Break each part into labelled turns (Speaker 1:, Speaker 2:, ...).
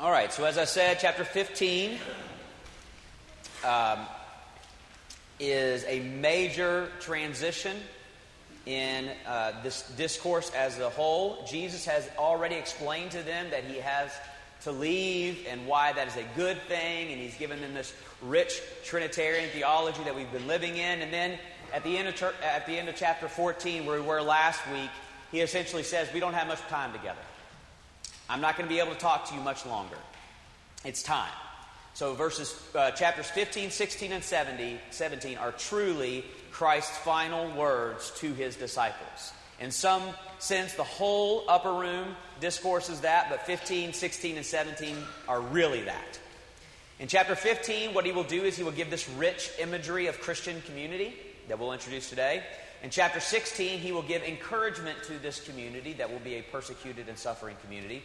Speaker 1: All right, so as I said, chapter 15 um, is a major transition in uh, this discourse as a whole. Jesus has already explained to them that he has to leave and why that is a good thing, and he's given them this rich Trinitarian theology that we've been living in. And then at the end of, at the end of chapter 14, where we were last week, he essentially says, We don't have much time together. I'm not going to be able to talk to you much longer. It's time. So verses uh, chapters 15, 16, and 70, 17 are truly Christ's final words to his disciples. In some sense, the whole upper room discourses that, but 15, 16, and 17 are really that. In chapter 15, what he will do is he will give this rich imagery of Christian community that we'll introduce today. In chapter 16, he will give encouragement to this community that will be a persecuted and suffering community.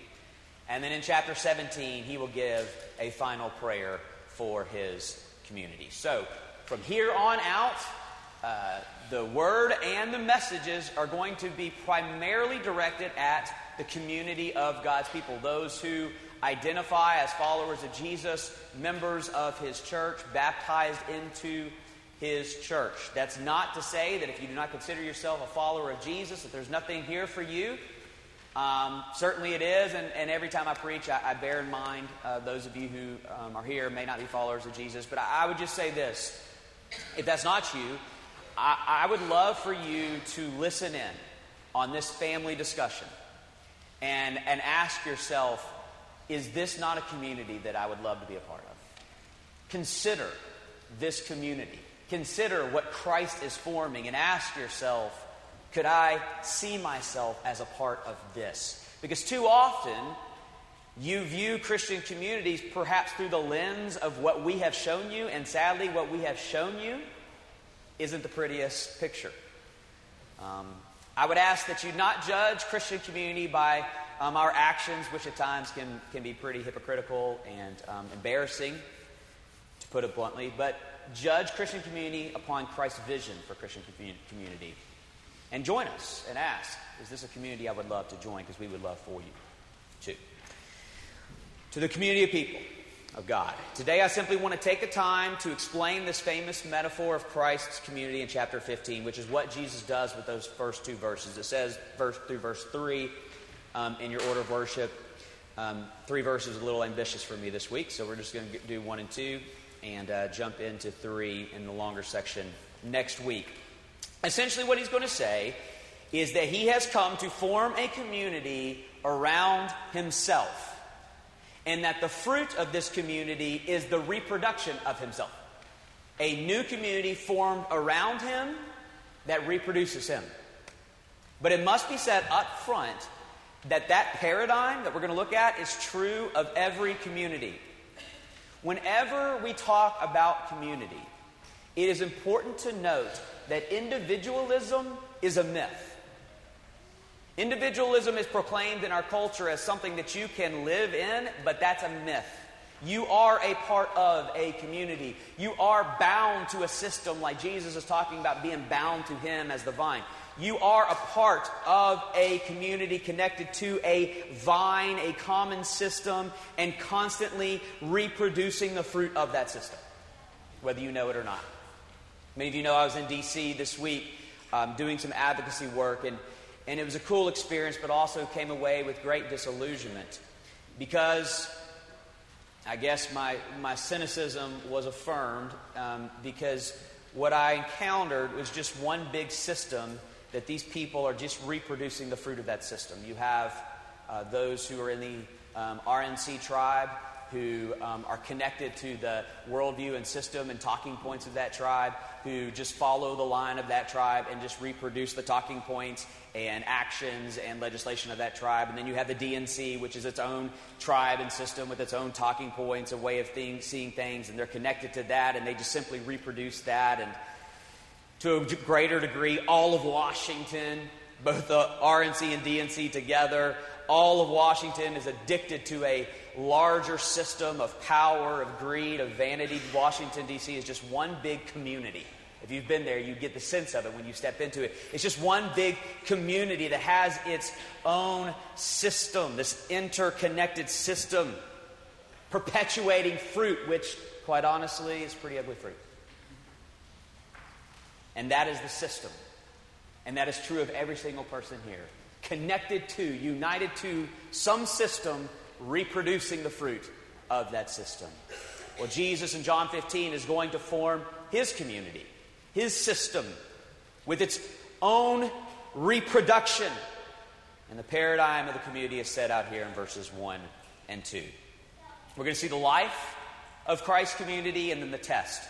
Speaker 1: And then in chapter 17, he will give a final prayer for his community. So, from here on out, uh, the word and the messages are going to be primarily directed at the community of God's people, those who identify as followers of Jesus, members of his church, baptized into his church. That's not to say that if you do not consider yourself a follower of Jesus, that there's nothing here for you. Um, certainly it is, and, and, every time I preach, I, I bear in mind uh, those of you who um, are here may not be followers of Jesus. But I, I, would just say this if that's not you, I, I would love for you to listen in on this family discussion and, and ask yourself is this not a community that I would love to be a part of? Consider this community. Consider what Christ is forming and ask yourself could I see myself as a part of this? Because too often, you view Christian communities perhaps through the lens of what we have shown you, and sadly, what we have shown you isn't the prettiest picture. Um, I would ask that you not judge Christian community by um, our actions, which at times can, can be pretty hypocritical and um, embarrassing, to put it bluntly, but judge Christian community upon Christ's vision for Christian community and join us and ask, is this a community I would love to join? Because we would love for you too. To the community of people of God. Today I simply want to take the time to explain this famous metaphor of Christ's community in chapter 15, which is what Jesus does with those first two verses. It says verse through verse 3 um, in your order of worship. Um, three verses a little ambitious for me this week, so we're just going to do one and two and uh, jump into three in the longer section next week. Essentially, what he's going to say is that he has come to form a community around himself, and that the fruit of this community is the reproduction of himself. A new community formed around him that reproduces him. But it must be said up front that that paradigm that we're going to look at is true of every community. Whenever we talk about community, it is important to note that individualism is a myth. Individualism is proclaimed in our culture as something that you can live in, but that's a myth. You are a part of a community. You are bound to a system like Jesus is talking about being bound to Him as the vine. You are a part of a community connected to a vine, a common system, and constantly reproducing the fruit of that system, whether you know it or not. Many of you know I was in D.C. this week um, doing some advocacy work, and, and it was a cool experience, but also came away with great disillusionment because I guess my, my cynicism was affirmed um, because what I encountered was just one big system that these people are just reproducing the fruit of that system. You have uh, those who are in the um, RNC tribe who um, are connected to the worldview and system and talking points of that tribe, who just follow the line of that tribe and just reproduce the talking points and actions and legislation of that tribe. And then you have the DNC, which is its own tribe and system with its own talking points, a way of thing, seeing things, and they're connected to that, and they just simply reproduce that. And to a greater degree, all of Washington, both uh, the RNC and DNC together, all of Washington is addicted to a larger system of power, of greed, of vanity. Washington, D.C. is just one big community. If you've been there, you get the sense of it when you step into it. It's just one big community that has its own system, this interconnected system. perpetuating fruit, which, quite honestly, is pretty ugly fruit. And that is the system. And that is true of every single person here. Connected to, united to some system reproducing the fruit of that system. Well, Jesus in John 15 is going to form his community, his system, with its own reproduction. And the paradigm of the community is set out here in verses 1 and 2. We're going to see the life of Christ's community and then the test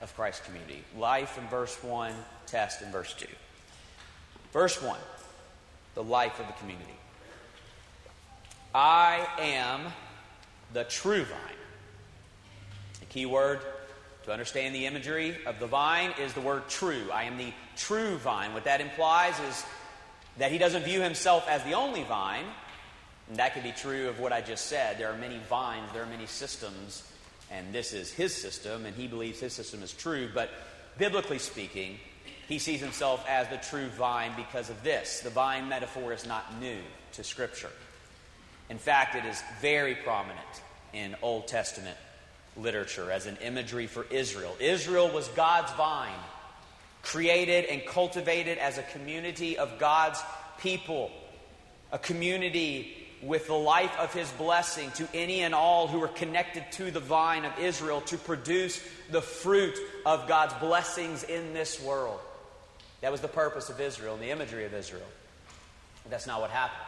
Speaker 1: of Christ's community. Life in verse 1, test in verse 2. Verse 1 the life of the community. I am the true vine. The key word to understand the imagery of the vine is the word true. I am the true vine. What that implies is that he doesn't view himself as the only vine. And that could be true of what I just said. There are many vines, there are many systems, and this is his system, and he believes his system is true. But biblically speaking, he sees himself as the true vine because of this. The vine metaphor is not new to Scripture. In fact, it is very prominent in Old Testament literature as an imagery for Israel. Israel was God's vine, created and cultivated as a community of God's people, a community with the life of his blessing to any and all who were connected to the vine of Israel to produce the fruit of God's blessings in this world. That was the purpose of Israel and the imagery of Israel. But that's not what happened.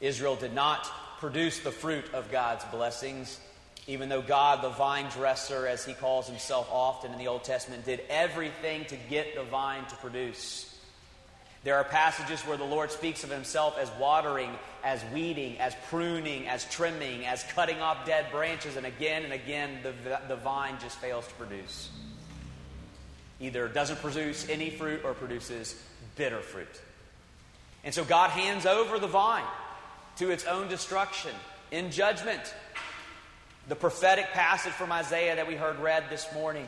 Speaker 1: Israel did not produce the fruit of God's blessings, even though God, the vine dresser, as he calls himself often in the Old Testament, did everything to get the vine to produce. There are passages where the Lord speaks of himself as watering, as weeding, as pruning, as trimming, as cutting off dead branches, and again and again the, the vine just fails to produce. Either doesn't produce any fruit or produces bitter fruit. And so God hands over the vine to its own destruction in judgment. The prophetic passage from Isaiah that we heard read this morning.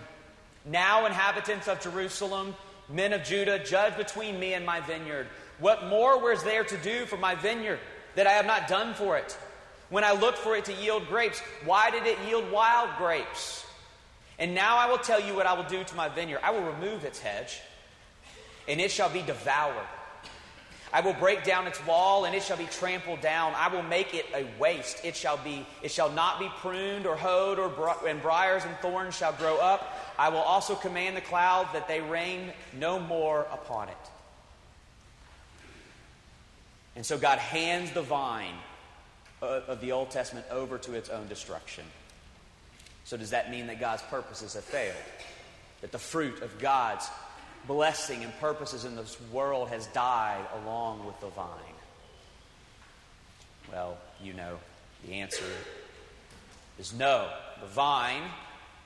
Speaker 1: Now, inhabitants of Jerusalem, men of Judah, judge between me and my vineyard. What more was there to do for my vineyard that I have not done for it? When I looked for it to yield grapes, why did it yield wild grapes? And now I will tell you what I will do to my vineyard. I will remove its hedge, and it shall be devoured. I will break down its wall, and it shall be trampled down. I will make it a waste. It shall be. It shall not be pruned or hoed, or bri- and briars and thorns shall grow up. I will also command the clouds that they rain no more upon it. And so God hands the vine uh, of the Old Testament over to its own destruction. So, does that mean that God's purposes have failed? That the fruit of God's blessing and purposes in this world has died along with the vine? Well, you know the answer is no. The vine,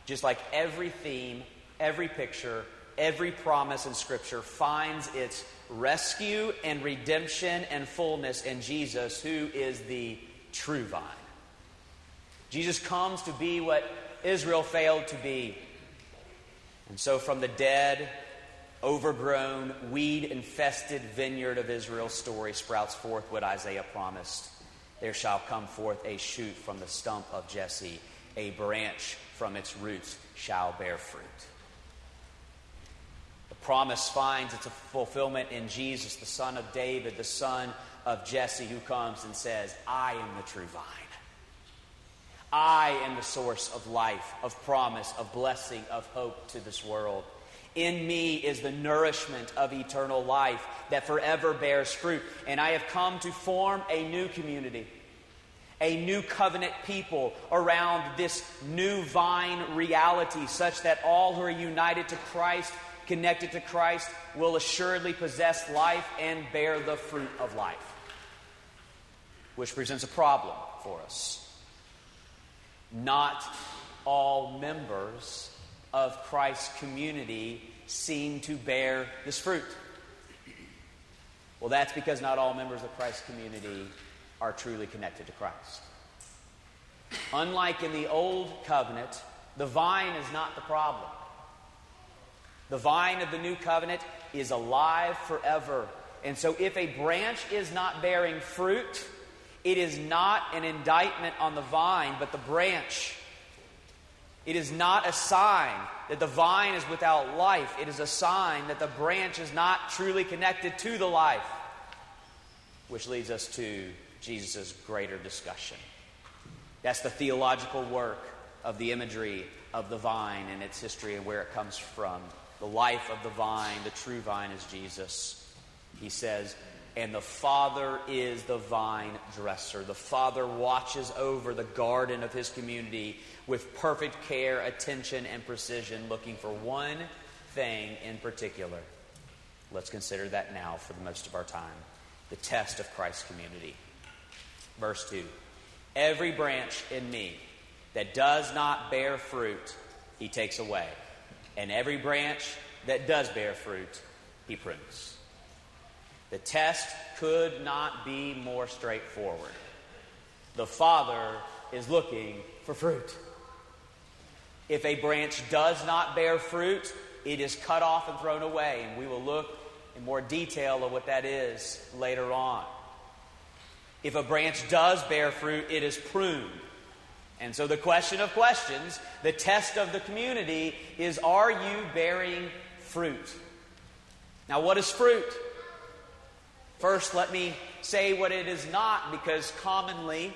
Speaker 1: just like every theme, every picture, every promise in Scripture, finds its rescue and redemption and fullness in Jesus, who is the true vine. Jesus comes to be what Israel failed to be. And so, from the dead, overgrown, weed infested vineyard of Israel's story sprouts forth what Isaiah promised. There shall come forth a shoot from the stump of Jesse, a branch from its roots shall bear fruit. The promise finds its fulfillment in Jesus, the son of David, the son of Jesse, who comes and says, I am the true vine. I am the source of life, of promise, of blessing, of hope to this world. In me is the nourishment of eternal life that forever bears fruit. And I have come to form a new community, a new covenant people around this new vine reality, such that all who are united to Christ, connected to Christ, will assuredly possess life and bear the fruit of life. Which presents a problem for us not all members of Christ's community seem to bear this fruit. Well, that's because not all members of Christ's community are truly connected to Christ. Unlike in the old covenant, the vine is not the problem. The vine of the new covenant is alive forever. And so, if a branch is not bearing fruit, It is not an indictment on the vine, but the branch. It is not a sign that the vine is without life. It is a sign that the branch is not truly connected to the life. Which leads us to Jesus' greater discussion. That's the theological work of the imagery of the vine and its history and where it comes from. The life of the vine, the true vine is Jesus. He says, and the Father is the vine dresser. The Father watches over the garden of His community with perfect care, attention, and precision, looking for one thing in particular. Let's consider that now for the most of our time the test of Christ's community. Verse 2 Every branch in me that does not bear fruit, He takes away. And every branch that does bear fruit, He prunes. The test could not be more straightforward. The Father is looking for fruit. If a branch does not bear fruit, it is cut off and thrown away, and we will look in more detail of what that is later on. If a branch does bear fruit, it is pruned. And so, the question of questions, the test of the community is are you bearing fruit? Now, what is fruit? First, let me say what it is not, because commonly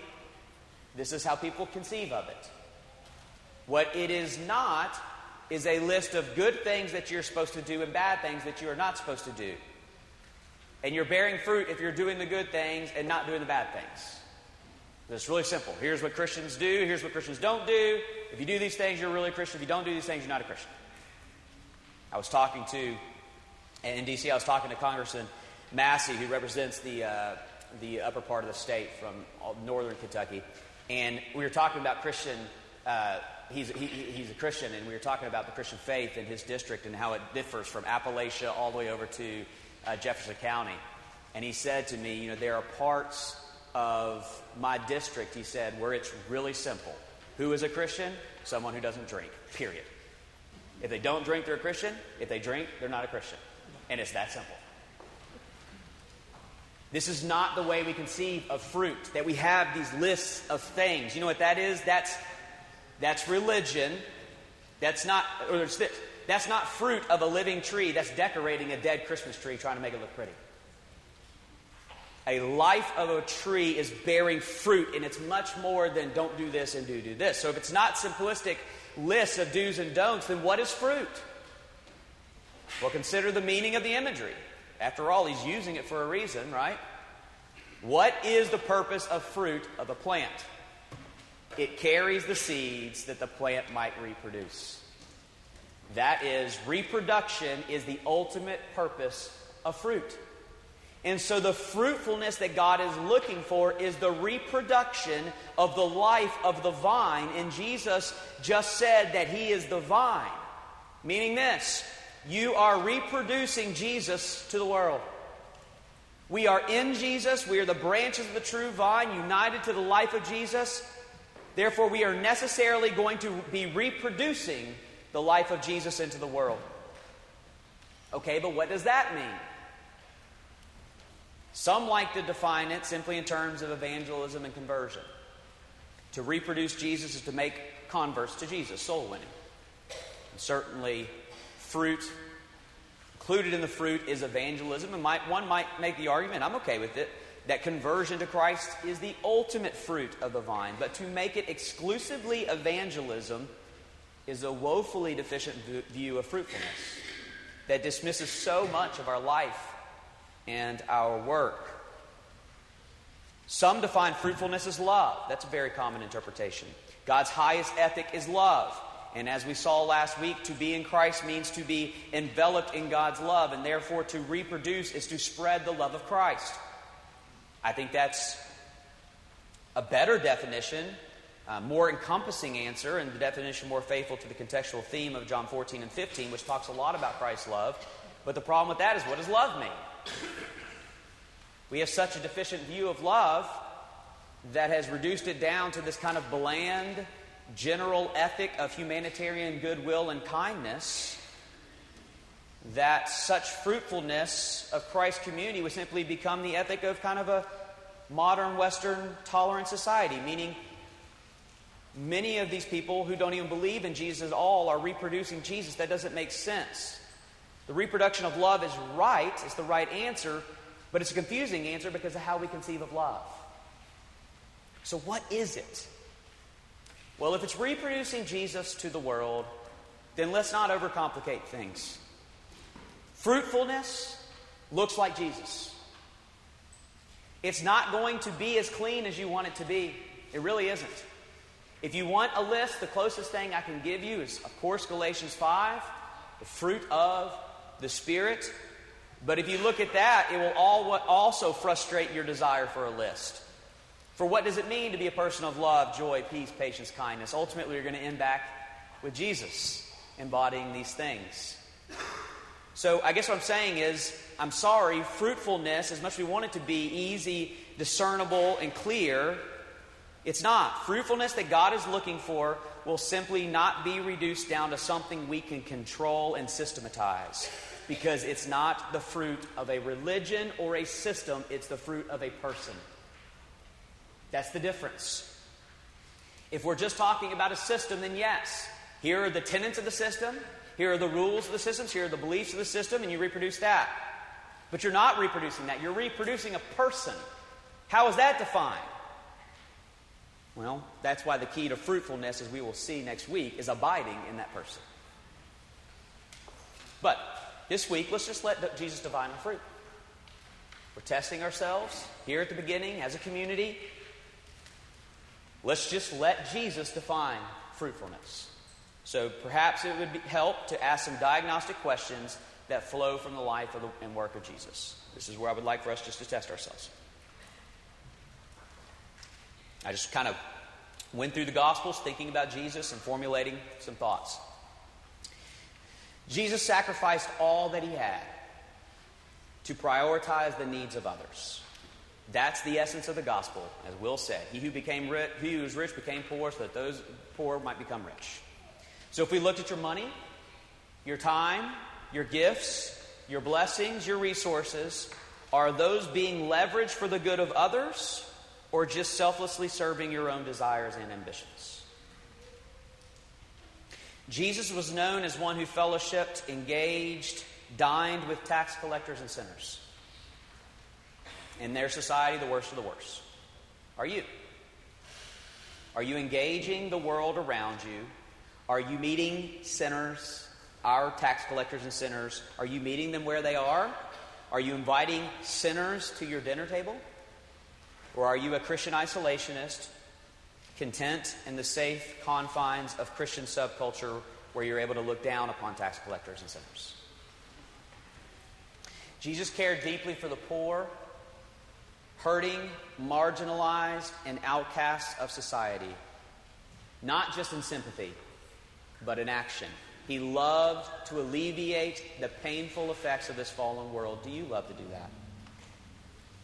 Speaker 1: this is how people conceive of it. What it is not is a list of good things that you're supposed to do and bad things that you are not supposed to do. And you're bearing fruit if you're doing the good things and not doing the bad things. It's really simple. Here's what Christians do, here's what Christians don't do. If you do these things, you're really a Christian. If you don't do these things, you're not a Christian. I was talking to, in D.C., I was talking to Congressman Massie, who represents the, uh, the upper part of the state from northern Kentucky. And we were talking about Christian, uh, he's, he, he's a Christian, and we were talking about the Christian faith in his district and how it differs from Appalachia all the way over to uh, Jefferson County. And he said to me, you know, there are parts of my district, he said, where it's really simple. Who is a Christian? Someone who doesn't drink, period. If they don't drink, they're a Christian. If they drink, they're not a Christian. And it's that simple. This is not the way we conceive of fruit, that we have these lists of things. You know what that is? That's, that's religion. That's not, or this, that's not fruit of a living tree. That's decorating a dead Christmas tree trying to make it look pretty. A life of a tree is bearing fruit, and it's much more than don't do this and do do this. So if it's not simplistic lists of do's and don'ts, then what is fruit? Well, consider the meaning of the imagery. After all, he's using it for a reason, right? What is the purpose of fruit of a plant? It carries the seeds that the plant might reproduce. That is, reproduction is the ultimate purpose of fruit. And so, the fruitfulness that God is looking for is the reproduction of the life of the vine. And Jesus just said that He is the vine, meaning this you are reproducing Jesus to the world. We are in Jesus. We are the branches of the true vine, united to the life of Jesus. Therefore, we are necessarily going to be reproducing the life of Jesus into the world. Okay, but what does that mean? Some like to define it simply in terms of evangelism and conversion. To reproduce Jesus is to make converts to Jesus, soul winning. And certainly, fruit. Included in the fruit is evangelism. And might, one might make the argument, I'm okay with it, that conversion to Christ is the ultimate fruit of the vine. But to make it exclusively evangelism is a woefully deficient view of fruitfulness that dismisses so much of our life and our work. Some define fruitfulness as love. That's a very common interpretation. God's highest ethic is love. And as we saw last week, to be in Christ means to be enveloped in God's love, and therefore to reproduce is to spread the love of Christ. I think that's a better definition, a more encompassing answer, and the definition more faithful to the contextual theme of John 14 and 15, which talks a lot about Christ's love. But the problem with that is what does love mean? We have such a deficient view of love that has reduced it down to this kind of bland, general ethic of humanitarian goodwill and kindness, that such fruitfulness of Christ's community would simply become the ethic of kind of a modern Western tolerant society, meaning many of these people who don't even believe in Jesus at all are reproducing Jesus. That doesn't make sense. The reproduction of love is right, it's the right answer, but it's a confusing answer because of how we conceive of love. So, what is it? Well, if it's reproducing Jesus to the world, then let's not overcomplicate things. Fruitfulness looks like Jesus. It's not going to be as clean as you want it to be. It really isn't. If you want a list, the closest thing I can give you is, of course, Galatians 5, the fruit of the Spirit. But if you look at that, it will all also frustrate your desire for a list. For what does it mean to be a person of love, joy, peace, patience, kindness? Ultimately, you're going to end back with Jesus embodying these things. So, I guess what I'm saying is, I'm sorry, fruitfulness, as much as we want it to be easy, discernible, and clear, it's not. Fruitfulness that God is looking for will simply not be reduced down to something we can control and systematize because it's not the fruit of a religion or a system, it's the fruit of a person. That's the difference. If we're just talking about a system, then yes, here are the tenets of the system, here are the rules of the systems, here are the beliefs of the system, and you reproduce that. But you're not reproducing that, you're reproducing a person. How is that defined? Well, that's why the key to fruitfulness, as we will see next week, is abiding in that person. But this week, let's just let Jesus divine the fruit. We're testing ourselves here at the beginning as a community. Let's just let Jesus define fruitfulness. So perhaps it would help to ask some diagnostic questions that flow from the life the, and work of Jesus. This is where I would like for us just to test ourselves. I just kind of went through the Gospels thinking about Jesus and formulating some thoughts. Jesus sacrificed all that he had to prioritize the needs of others. That's the essence of the gospel, as Will said. He who became rich, he who was rich became poor so that those poor might become rich. So if we looked at your money, your time, your gifts, your blessings, your resources, are those being leveraged for the good of others or just selflessly serving your own desires and ambitions? Jesus was known as one who fellowshipped, engaged, dined with tax collectors and sinners. In their society, the worst of the worst. Are you? Are you engaging the world around you? Are you meeting sinners, our tax collectors and sinners? Are you meeting them where they are? Are you inviting sinners to your dinner table? Or are you a Christian isolationist content in the safe confines of Christian subculture where you're able to look down upon tax collectors and sinners. Jesus cared deeply for the poor, hurting, marginalized, and outcasts of society, not just in sympathy, but in action. He loved to alleviate the painful effects of this fallen world. Do you love to do that?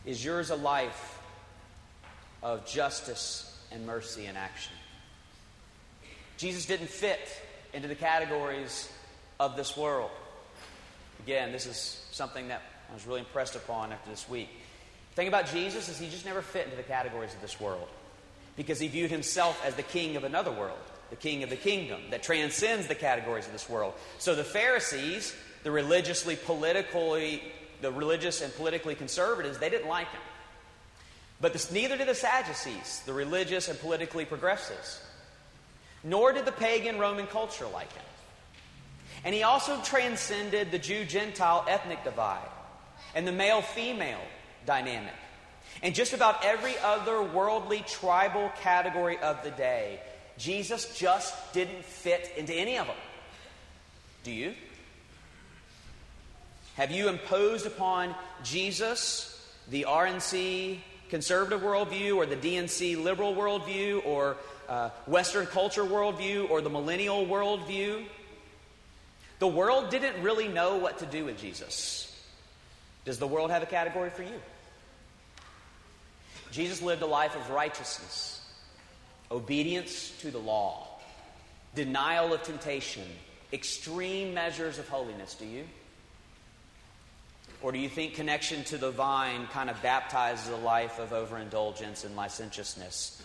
Speaker 1: Is yours a life of justice and mercy in action. Jesus didn't fit into the categories of this world. Again, this is something that I was really impressed upon after this week. The thing about Jesus is he just never fit into the categories of this world because he viewed himself as the king of another world, the king of the kingdom that transcends the categories of this world. So the Pharisees, the religiously, politically, the religious and politically conservatives, they didn't like him. But this, neither did the Sadducees, the religious and politically progressives. Nor did the pagan Roman culture like him. And he also transcended the Jew Gentile ethnic divide and the male female dynamic. And just about every other worldly tribal category of the day, Jesus just didn't fit into any of them. Do you? Have you imposed upon Jesus the RNC conservative worldview or the DNC liberal worldview or uh, Western culture worldview or the millennial worldview. The world didn't really know what to do with Jesus. Does the world have a category for you? Jesus lived a life of righteousness, obedience to the law, denial of temptation, extreme measures of holiness. Do you? Or do you think connection to the vine kind of baptizes a life of overindulgence and licentiousness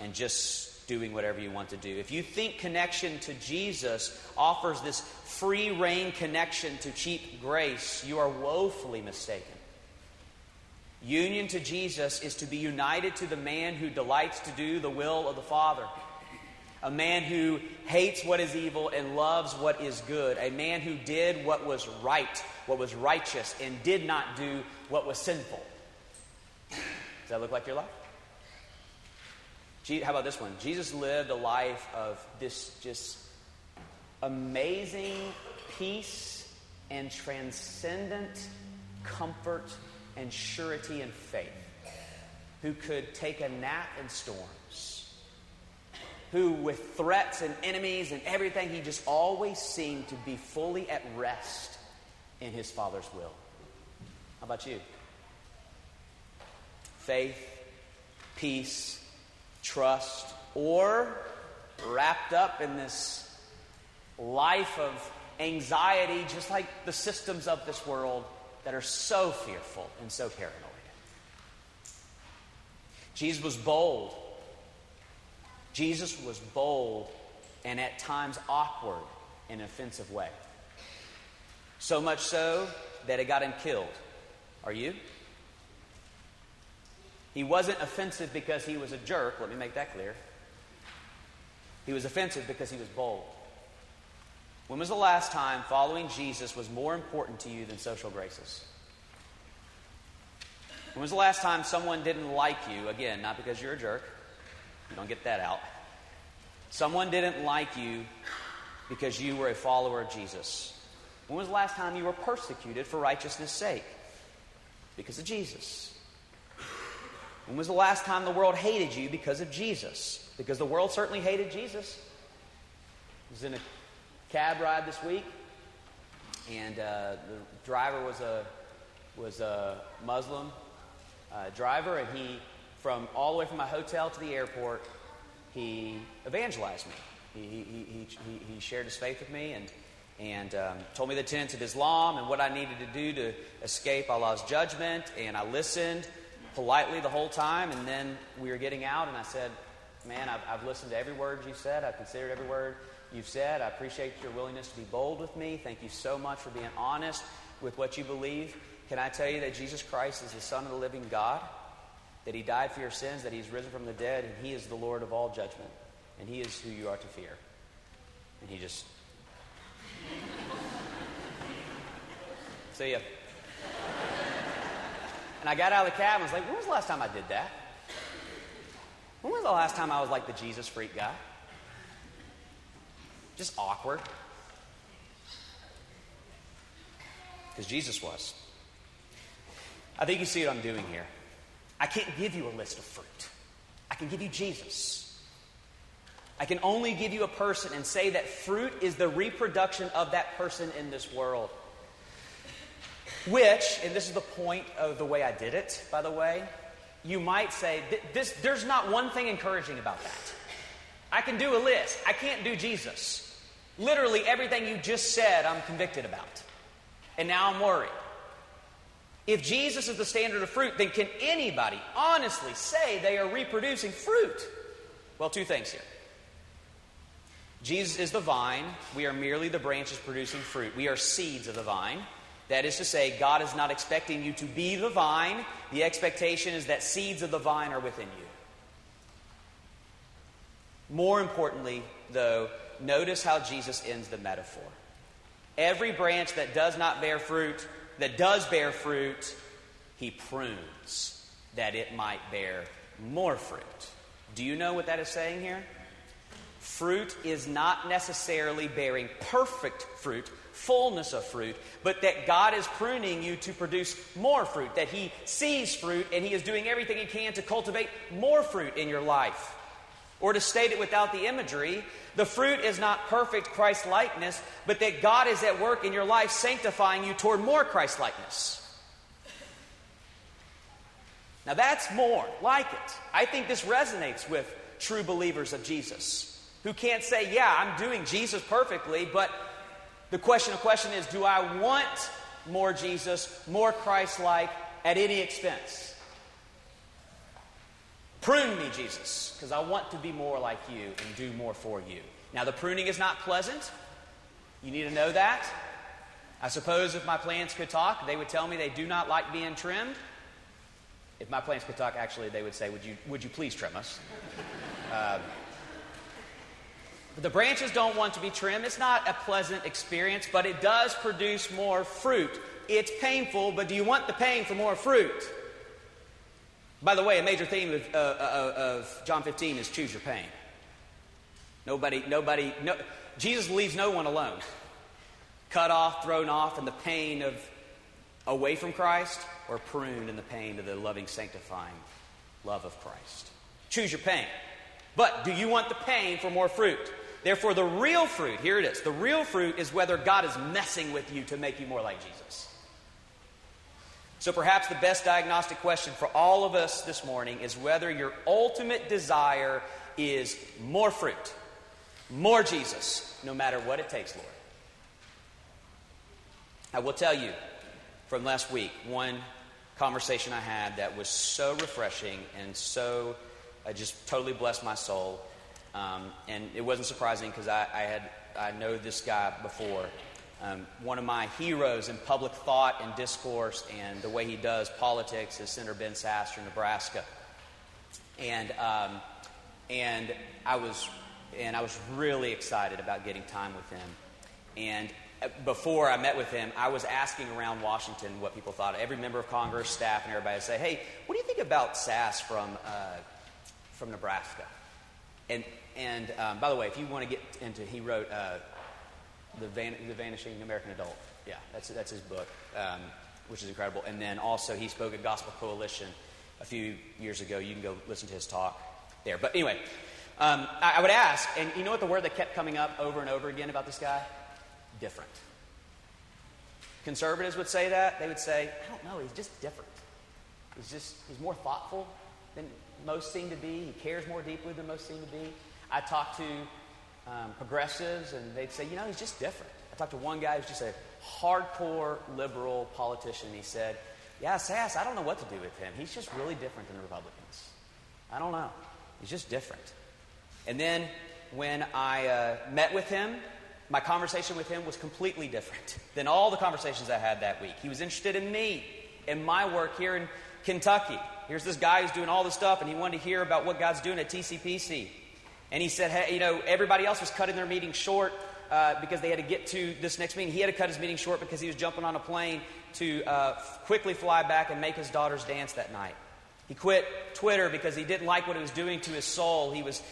Speaker 1: and just doing whatever you want to do? If you think connection to Jesus offers this free rein connection to cheap grace, you are woefully mistaken. Union to Jesus is to be united to the man who delights to do the will of the Father. A man who hates what is evil and loves what is good. A man who did what was right, what was righteous, and did not do what was sinful. Does that look like your life? How about this one? Jesus lived a life of this just amazing peace and transcendent comfort and surety and faith, who could take a nap in storms, who, with threats and enemies and everything, he just always seemed to be fully at rest in his Father's will. How about you? Faith, peace, trust, or wrapped up in this life of anxiety, just like the systems of this world that are so fearful and so paranoid. Jesus was bold. Jesus was bold and at times awkward in an offensive way. So much so that it got him killed. Are you? He wasn't offensive because he was a jerk, let me make that clear. He was offensive because he was bold. When was the last time following Jesus was more important to you than social graces? When was the last time someone didn't like you? Again, not because you're a jerk. You don't get that out. Someone didn't like you because you were a follower of Jesus. When was the last time you were persecuted for righteousness' sake? Because of Jesus. When was the last time the world hated you because of Jesus? Because the world certainly hated Jesus. I was in a cab ride this week, and uh, the driver was a was a Muslim uh, driver, and he from all the way from my hotel to the airport, he evangelized me. He, he, he, he, shared his faith with me and and um, told me the tenets of Islam and what I needed to do to escape Allah's judgment. And I listened politely the whole time. And then we were getting out, and I said, Man, I've, I've listened to every word you said. I've considered every word you've said. I appreciate your willingness to be bold with me. Thank you so much for being honest with what you believe. Can I tell you that Jesus Christ is the Son of the living God? That He died for your sins, that He's risen from the dead, and He is the Lord of all judgment. And He is who you are to fear. And He just. See ya. And I got out of the cab and was like, when was the last time I did that? When was the last time I was like the Jesus freak guy? Just awkward. Because Jesus was. I think you see what I'm doing here. I can't give you a list of fruit, I can give you Jesus. I can only give you a person and say that fruit is the reproduction of that person in this world. Which, and this is the point of the way I did it, by the way, you might say, this, there's not one thing encouraging about that. I can do a list. I can't do Jesus. Literally everything you just said, I'm convicted about. And now I'm worried. If Jesus is the standard of fruit, then can anybody honestly say they are reproducing fruit? Well, two things here. Jesus is the vine. We are merely the branches producing fruit. We are seeds of the vine. That is to say, God is not expecting you to be the vine. The expectation is that seeds of the vine are within you. More importantly, though, notice how Jesus ends the metaphor. Every branch that does not bear fruit, that does bear fruit, he prunes that it might bear more fruit. Do you know what that is saying here? Fruit is not necessarily bearing perfect fruit, fullness of fruit, but that God is pruning you to produce more fruit, that He sees fruit and He is doing everything He can to cultivate more fruit in your life. Or to state it without the imagery, the fruit is not perfect Christ likeness, but that God is at work in your life sanctifying you toward more Christ likeness. Now that's more like it. I think this resonates with true believers of Jesus who can't say, Yeah, I'm doing Jesus perfectly, but the question of question is do I want more Jesus, more Christ like at any expense. Prune me, Jesus, because I want to be more like you and do more for you. Now, the pruning is not pleasant. You need to know that. I suppose if my plants could talk, they would tell me they do not like being trimmed. If my plants could talk, actually, they would say, Would you, would you please trim us? Uh, the branches don't want to be trimmed. It's not a pleasant experience, but it does produce more fruit. It's painful, but do you want the pain for more fruit? By the way, a major theme of, uh, uh, of John 15 is choose your pain. Nobody, nobody, no, Jesus leaves no one alone. Cut off, thrown off in the pain of away from Christ, or pruned in the pain of the loving, sanctifying love of Christ. Choose your pain. But do you want the pain for more fruit? Therefore, the real fruit, here it is, the real fruit is whether God is messing with you to make you more like Jesus. So perhaps the best diagnostic question for all of us this morning is whether your ultimate desire is more fruit, more Jesus, no matter what it takes, Lord. I will tell you from last week one conversation I had that was so refreshing and so uh, just totally blessed my soul. Um, and it wasn't surprising because I, I, had I know this guy before. Um, one of my heroes in public thought and discourse and the way he does politics is Senator Ben Sasse from Nebraska. And um, and I was and I was really excited about getting time with him. And uh, before I met with him, I was asking around Washington what people thought. Every member of Congress, staff, and everybody would say, "Hey, what do you think about Sasse from uh, from Nebraska?" And and um, by the way, if you want to get into, he wrote uh, the, Van- the Vanishing American Adult. Yeah, that's that's his book, um, which is incredible. And then also he spoke at Gospel Coalition a few years ago. You can go listen to his talk there. But anyway, um, I, I would ask, and you know what the word that kept coming up over and over again about this guy? Different. Conservatives would say that. They would say, I don't know, he's just different. He's just, he's more thoughtful than most seem to be. He cares more deeply than most seem to be. I talked to um, progressives, and they'd say, you know, he's just different. I talked to one guy who's just a hardcore liberal politician. He said, yeah, Sasse, I don't know what to do with him. He's just really different than the Republicans. I don't know. He's just different. And then when I uh, met with him, my conversation with him was completely different than all the conversations I had that week. He was interested in me and my work here in Kentucky. Here's this guy who's doing all this stuff, and he wanted to hear about what God's doing at TCPC. And he said, hey, you know, everybody else was cutting their meeting short uh, because they had to get to this next meeting. He had to cut his meeting short because he was jumping on a plane to uh, quickly fly back and make his daughters dance that night. He quit Twitter because he didn't like what it was doing to his soul. He was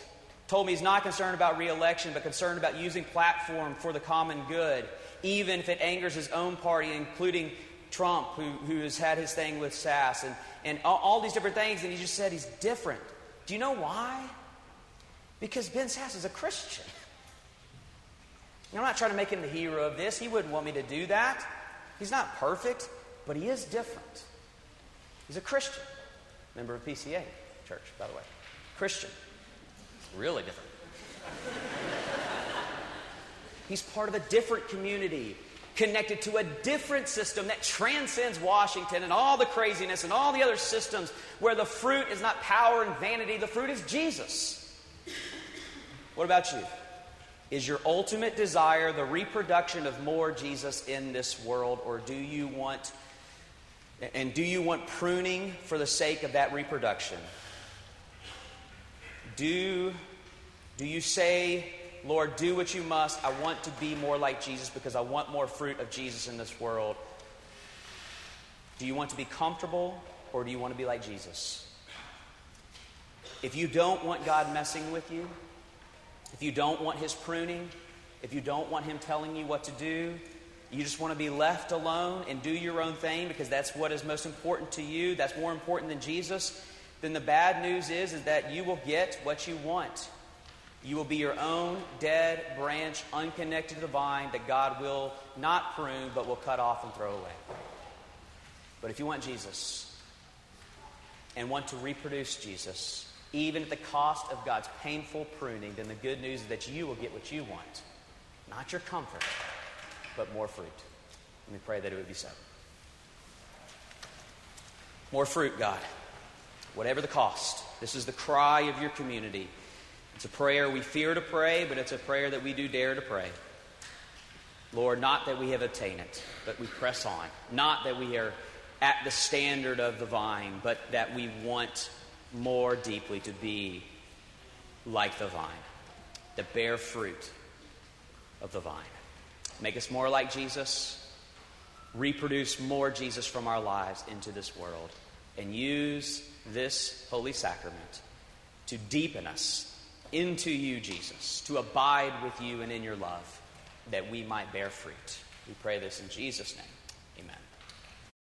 Speaker 1: told me he's not concerned about reelection, but concerned about using platform for the common good, even if it angers his own party, including Trump, who, who has had his thing with Sasse, and, and all, all these different things. And he just said he's different. Do you know why? Because Ben Sasse is a Christian. Know, I'm not trying to make him the hero of this. He wouldn't want me to do that. He's not perfect, but he is different. He's a Christian. Member of PCA church, by the way. Christian. Really different. He's part of a different community, connected to a different system that transcends Washington and all the craziness and all the other systems where the fruit is not power and vanity, the fruit is Jesus. What about you? Is your ultimate desire the reproduction of more Jesus in this world, or do you want and do you want pruning for the sake of that reproduction? Do, do you say, Lord, do what you must. I want to be more like Jesus because I want more fruit of Jesus in this world. Do you want to be comfortable or do you want to be like Jesus? If you don't want God messing with you, if you don't want His pruning, if you don't want Him telling you what to do, you just want to be left alone and do your own thing because that's what is most important to you, that's more important than Jesus, then the bad news is, is that you will get what you want. You will be your own dead branch, unconnected to the vine that God will not prune but will cut off and throw away. But if you want Jesus and want to reproduce Jesus, even at the cost of God's painful pruning, then the good news is that you will get what you want. Not your comfort, but more fruit. And we pray that it would be so. More fruit, God, whatever the cost. This is the cry of your community. It's a prayer we fear to pray, but it's a prayer that we do dare to pray. Lord, not that we have obtained it, but we press on. Not that we are at the standard of the vine, but that we want more deeply to be like the vine, the bear fruit of the vine. Make us more like Jesus, reproduce more Jesus from our lives into this world, and use this holy sacrament to deepen us into you, Jesus, to abide with you and in your love, that we might bear fruit. We pray this in Jesus' name.